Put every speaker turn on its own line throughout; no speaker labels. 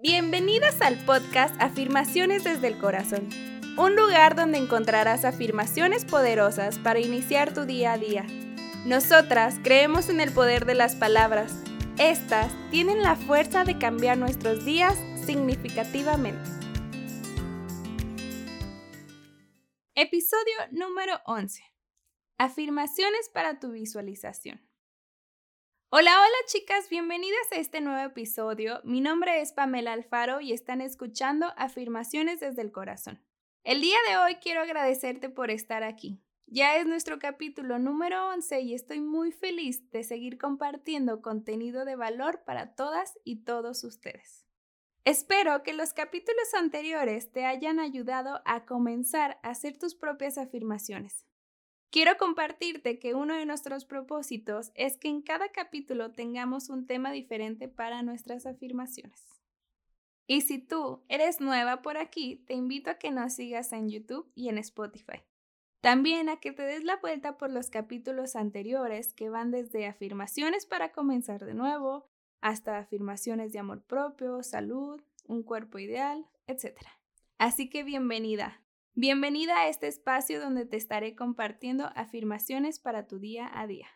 Bienvenidas al podcast Afirmaciones desde el Corazón, un lugar donde encontrarás afirmaciones poderosas para iniciar tu día a día. Nosotras creemos en el poder de las palabras. Estas tienen la fuerza de cambiar nuestros días significativamente. Episodio número 11. Afirmaciones para tu visualización. Hola, hola chicas, bienvenidas a este nuevo episodio. Mi nombre es Pamela Alfaro y están escuchando Afirmaciones desde el Corazón. El día de hoy quiero agradecerte por estar aquí. Ya es nuestro capítulo número 11 y estoy muy feliz de seguir compartiendo contenido de valor para todas y todos ustedes. Espero que los capítulos anteriores te hayan ayudado a comenzar a hacer tus propias afirmaciones. Quiero compartirte que uno de nuestros propósitos es que en cada capítulo tengamos un tema diferente para nuestras afirmaciones. Y si tú eres nueva por aquí, te invito a que nos sigas en YouTube y en Spotify. También a que te des la vuelta por los capítulos anteriores que van desde afirmaciones para comenzar de nuevo hasta afirmaciones de amor propio, salud, un cuerpo ideal, etc. Así que bienvenida, Bienvenida a este espacio donde te estaré compartiendo afirmaciones para tu día a día.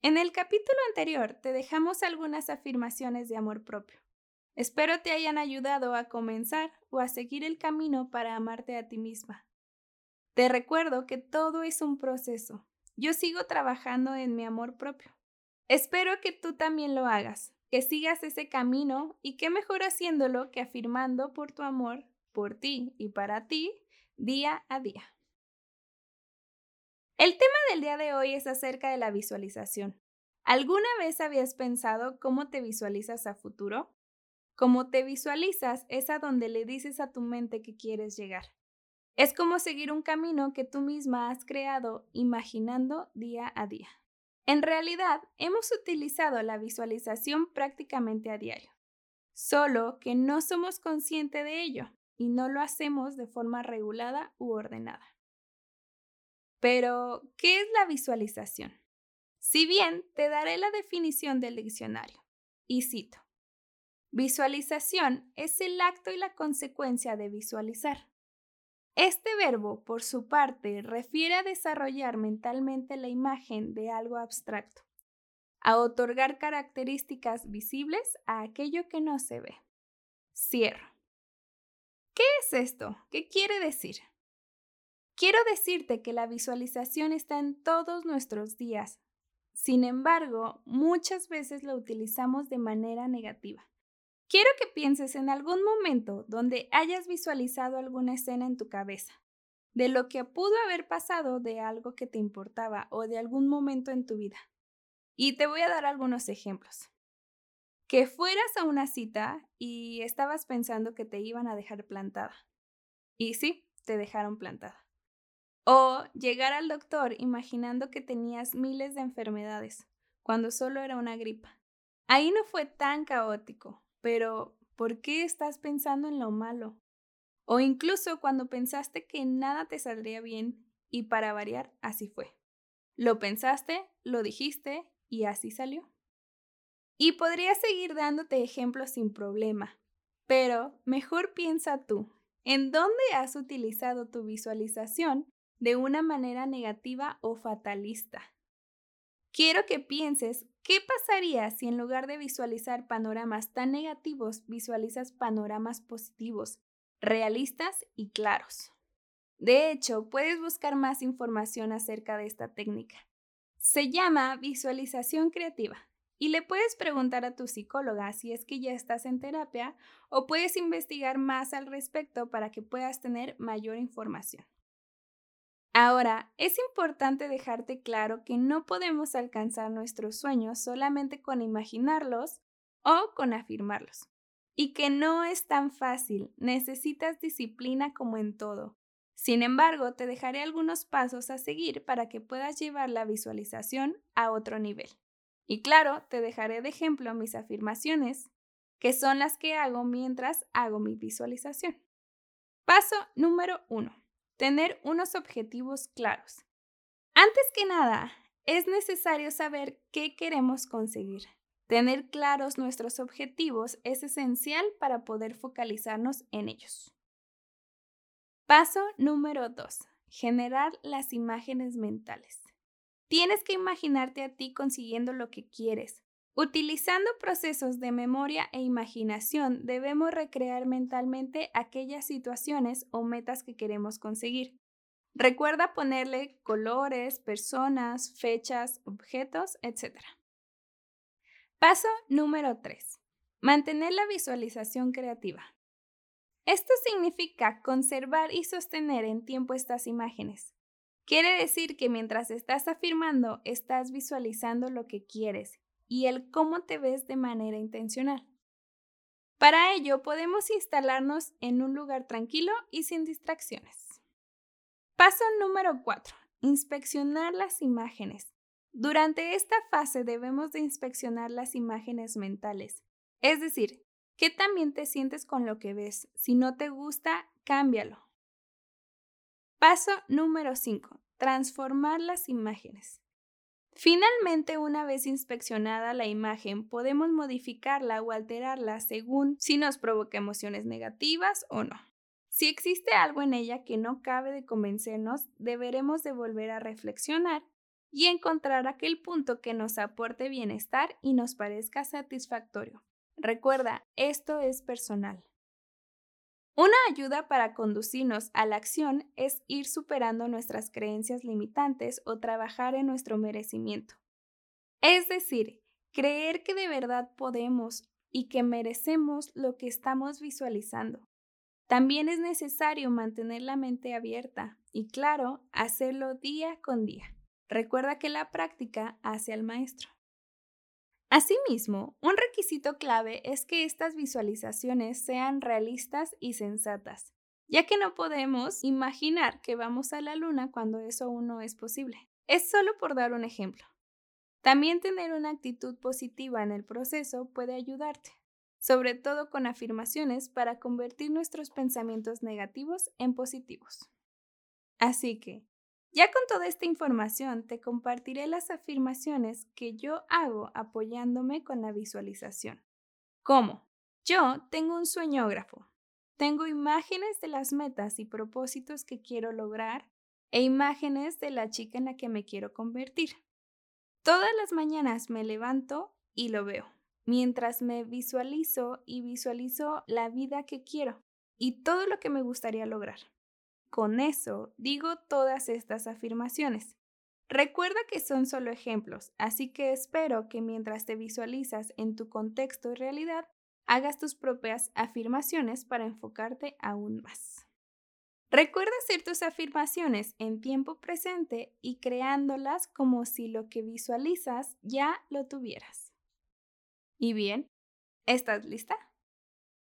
En el capítulo anterior te dejamos algunas afirmaciones de amor propio. Espero te hayan ayudado a comenzar o a seguir el camino para amarte a ti misma. Te recuerdo que todo es un proceso. Yo sigo trabajando en mi amor propio. Espero que tú también lo hagas, que sigas ese camino y qué mejor haciéndolo que afirmando por tu amor, por ti y para ti día a día. El tema del día de hoy es acerca de la visualización. ¿Alguna vez habías pensado cómo te visualizas a futuro? Cómo te visualizas es a donde le dices a tu mente que quieres llegar. Es como seguir un camino que tú misma has creado imaginando día a día. En realidad, hemos utilizado la visualización prácticamente a diario, solo que no somos conscientes de ello y no lo hacemos de forma regulada u ordenada. Pero, ¿qué es la visualización? Si bien te daré la definición del diccionario, y cito, visualización es el acto y la consecuencia de visualizar. Este verbo, por su parte, refiere a desarrollar mentalmente la imagen de algo abstracto, a otorgar características visibles a aquello que no se ve. Cierro. ¿Qué es esto? ¿Qué quiere decir? Quiero decirte que la visualización está en todos nuestros días. Sin embargo, muchas veces la utilizamos de manera negativa. Quiero que pienses en algún momento donde hayas visualizado alguna escena en tu cabeza, de lo que pudo haber pasado de algo que te importaba o de algún momento en tu vida. Y te voy a dar algunos ejemplos que fueras a una cita y estabas pensando que te iban a dejar plantada. Y sí, te dejaron plantada. O llegar al doctor imaginando que tenías miles de enfermedades, cuando solo era una gripa. Ahí no fue tan caótico, pero ¿por qué estás pensando en lo malo? O incluso cuando pensaste que nada te saldría bien y para variar, así fue. Lo pensaste, lo dijiste y así salió. Y podría seguir dándote ejemplos sin problema, pero mejor piensa tú, ¿en dónde has utilizado tu visualización de una manera negativa o fatalista? Quiero que pienses qué pasaría si en lugar de visualizar panoramas tan negativos, visualizas panoramas positivos, realistas y claros. De hecho, puedes buscar más información acerca de esta técnica. Se llama visualización creativa y le puedes preguntar a tu psicóloga si es que ya estás en terapia o puedes investigar más al respecto para que puedas tener mayor información. Ahora, es importante dejarte claro que no podemos alcanzar nuestros sueños solamente con imaginarlos o con afirmarlos. Y que no es tan fácil, necesitas disciplina como en todo. Sin embargo, te dejaré algunos pasos a seguir para que puedas llevar la visualización a otro nivel. Y claro, te dejaré de ejemplo mis afirmaciones, que son las que hago mientras hago mi visualización. Paso número uno. Tener unos objetivos claros. Antes que nada, es necesario saber qué queremos conseguir. Tener claros nuestros objetivos es esencial para poder focalizarnos en ellos. Paso número 2. Generar las imágenes mentales. Tienes que imaginarte a ti consiguiendo lo que quieres. Utilizando procesos de memoria e imaginación, debemos recrear mentalmente aquellas situaciones o metas que queremos conseguir. Recuerda ponerle colores, personas, fechas, objetos, etc. Paso número 3. Mantener la visualización creativa. Esto significa conservar y sostener en tiempo estas imágenes. Quiere decir que mientras estás afirmando, estás visualizando lo que quieres y el cómo te ves de manera intencional. Para ello, podemos instalarnos en un lugar tranquilo y sin distracciones. Paso número 4. Inspeccionar las imágenes. Durante esta fase debemos de inspeccionar las imágenes mentales, es decir, ¿qué también te sientes con lo que ves? Si no te gusta, cámbialo. Paso número 5. Transformar las imágenes. Finalmente, una vez inspeccionada la imagen, podemos modificarla o alterarla según si nos provoca emociones negativas o no. Si existe algo en ella que no cabe de convencernos, deberemos de volver a reflexionar y encontrar aquel punto que nos aporte bienestar y nos parezca satisfactorio. Recuerda, esto es personal. Una ayuda para conducirnos a la acción es ir superando nuestras creencias limitantes o trabajar en nuestro merecimiento. Es decir, creer que de verdad podemos y que merecemos lo que estamos visualizando. También es necesario mantener la mente abierta y, claro, hacerlo día con día. Recuerda que la práctica hace al maestro. Asimismo, un requisito clave es que estas visualizaciones sean realistas y sensatas, ya que no podemos imaginar que vamos a la luna cuando eso aún no es posible. Es solo por dar un ejemplo. También tener una actitud positiva en el proceso puede ayudarte, sobre todo con afirmaciones para convertir nuestros pensamientos negativos en positivos. Así que, ya con toda esta información te compartiré las afirmaciones que yo hago apoyándome con la visualización. ¿Cómo? Yo tengo un sueñógrafo. Tengo imágenes de las metas y propósitos que quiero lograr e imágenes de la chica en la que me quiero convertir. Todas las mañanas me levanto y lo veo, mientras me visualizo y visualizo la vida que quiero y todo lo que me gustaría lograr. Con eso digo todas estas afirmaciones. Recuerda que son solo ejemplos, así que espero que mientras te visualizas en tu contexto y realidad, hagas tus propias afirmaciones para enfocarte aún más. Recuerda hacer tus afirmaciones en tiempo presente y creándolas como si lo que visualizas ya lo tuvieras. ¿Y bien? ¿Estás lista?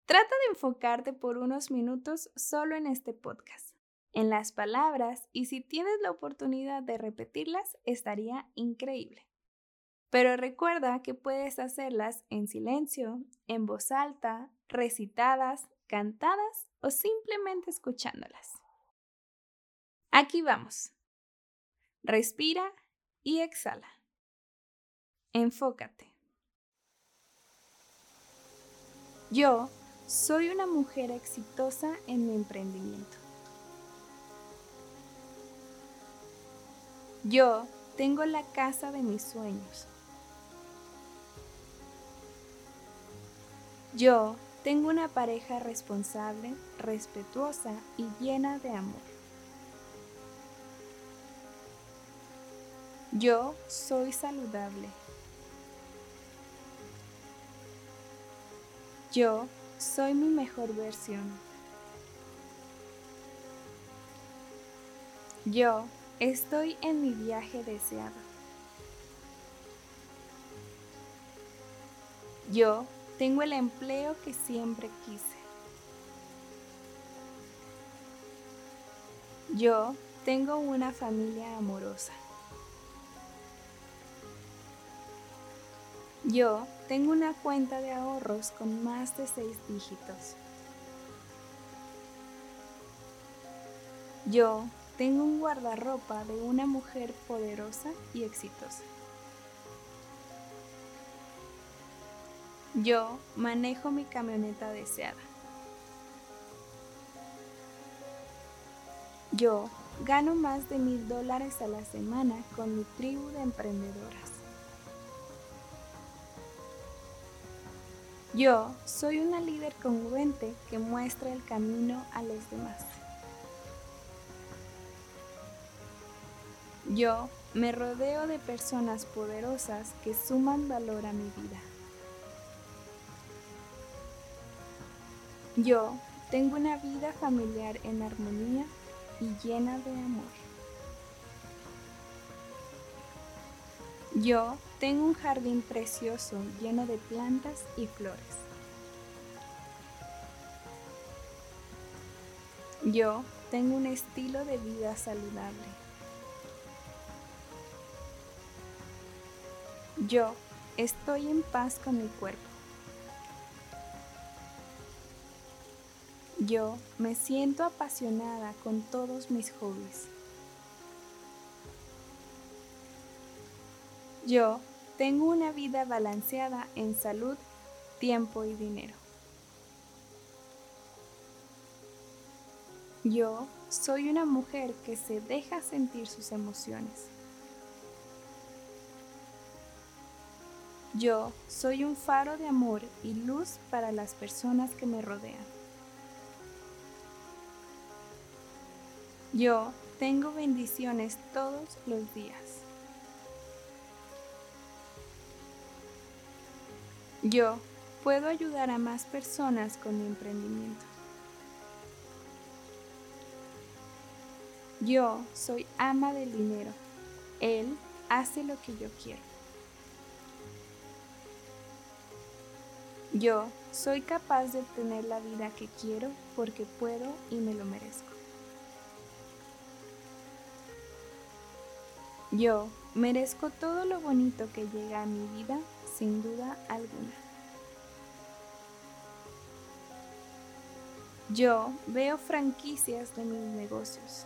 Trata de enfocarte por unos minutos solo en este podcast en las palabras y si tienes la oportunidad de repetirlas, estaría increíble. Pero recuerda que puedes hacerlas en silencio, en voz alta, recitadas, cantadas o simplemente escuchándolas. Aquí vamos. Respira y exhala. Enfócate. Yo soy una mujer exitosa en mi emprendimiento. Yo tengo la casa de mis sueños. Yo tengo una pareja responsable, respetuosa y llena de amor. Yo soy saludable. Yo soy mi mejor versión. Yo Estoy en mi viaje deseado. Yo tengo el empleo que siempre quise. Yo tengo una familia amorosa. Yo tengo una cuenta de ahorros con más de seis dígitos. Yo tengo un guardarropa de una mujer poderosa y exitosa. Yo manejo mi camioneta deseada. Yo gano más de mil dólares a la semana con mi tribu de emprendedoras. Yo soy una líder congruente que muestra el camino a los demás. Yo me rodeo de personas poderosas que suman valor a mi vida. Yo tengo una vida familiar en armonía y llena de amor. Yo tengo un jardín precioso lleno de plantas y flores. Yo tengo un estilo de vida saludable. Yo estoy en paz con mi cuerpo. Yo me siento apasionada con todos mis hobbies. Yo tengo una vida balanceada en salud, tiempo y dinero. Yo soy una mujer que se deja sentir sus emociones. Yo soy un faro de amor y luz para las personas que me rodean. Yo tengo bendiciones todos los días. Yo puedo ayudar a más personas con mi emprendimiento. Yo soy ama del dinero. Él hace lo que yo quiero. Yo soy capaz de obtener la vida que quiero porque puedo y me lo merezco. Yo merezco todo lo bonito que llega a mi vida sin duda alguna. Yo veo franquicias de mis negocios.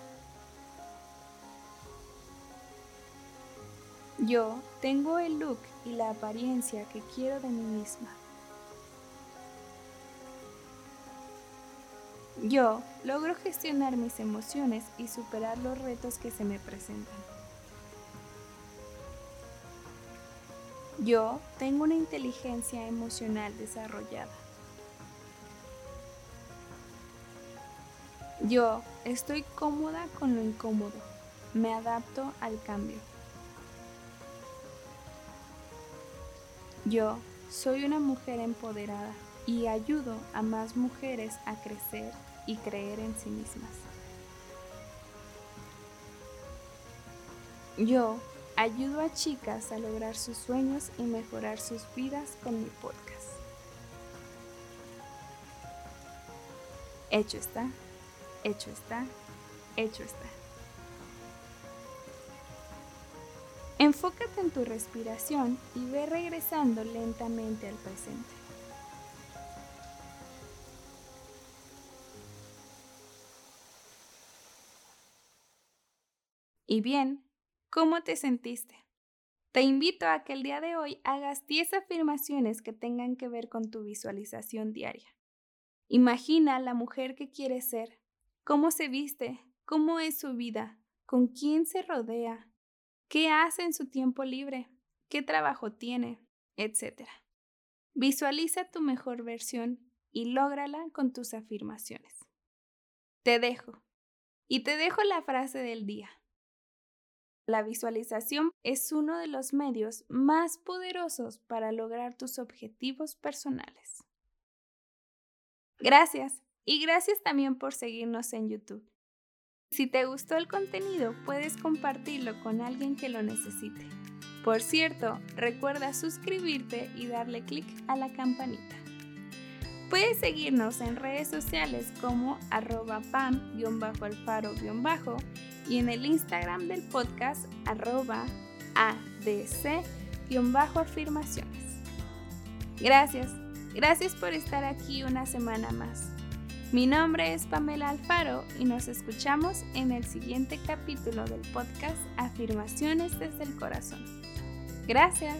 Yo tengo el look y la apariencia que quiero de mí misma. Yo logro gestionar mis emociones y superar los retos que se me presentan. Yo tengo una inteligencia emocional desarrollada. Yo estoy cómoda con lo incómodo. Me adapto al cambio. Yo soy una mujer empoderada y ayudo a más mujeres a crecer y creer en sí mismas. Yo Ayudo a chicas a lograr sus sueños y mejorar sus vidas con mi podcast. Hecho está, hecho está, hecho está. Enfócate en tu respiración y ve regresando lentamente al presente. Y bien, ¿Cómo te sentiste? Te invito a que el día de hoy hagas 10 afirmaciones que tengan que ver con tu visualización diaria. Imagina la mujer que quieres ser, cómo se viste, cómo es su vida, con quién se rodea, qué hace en su tiempo libre, qué trabajo tiene, etc. Visualiza tu mejor versión y lógrala con tus afirmaciones. Te dejo. Y te dejo la frase del día. La visualización es uno de los medios más poderosos para lograr tus objetivos personales. Gracias y gracias también por seguirnos en YouTube. Si te gustó el contenido, puedes compartirlo con alguien que lo necesite. Por cierto, recuerda suscribirte y darle clic a la campanita. Puedes seguirnos en redes sociales como arroba pam-alfaro- y en el Instagram del podcast arroba adc-afirmaciones. Gracias, gracias por estar aquí una semana más. Mi nombre es Pamela Alfaro y nos escuchamos en el siguiente capítulo del podcast Afirmaciones desde el Corazón. Gracias.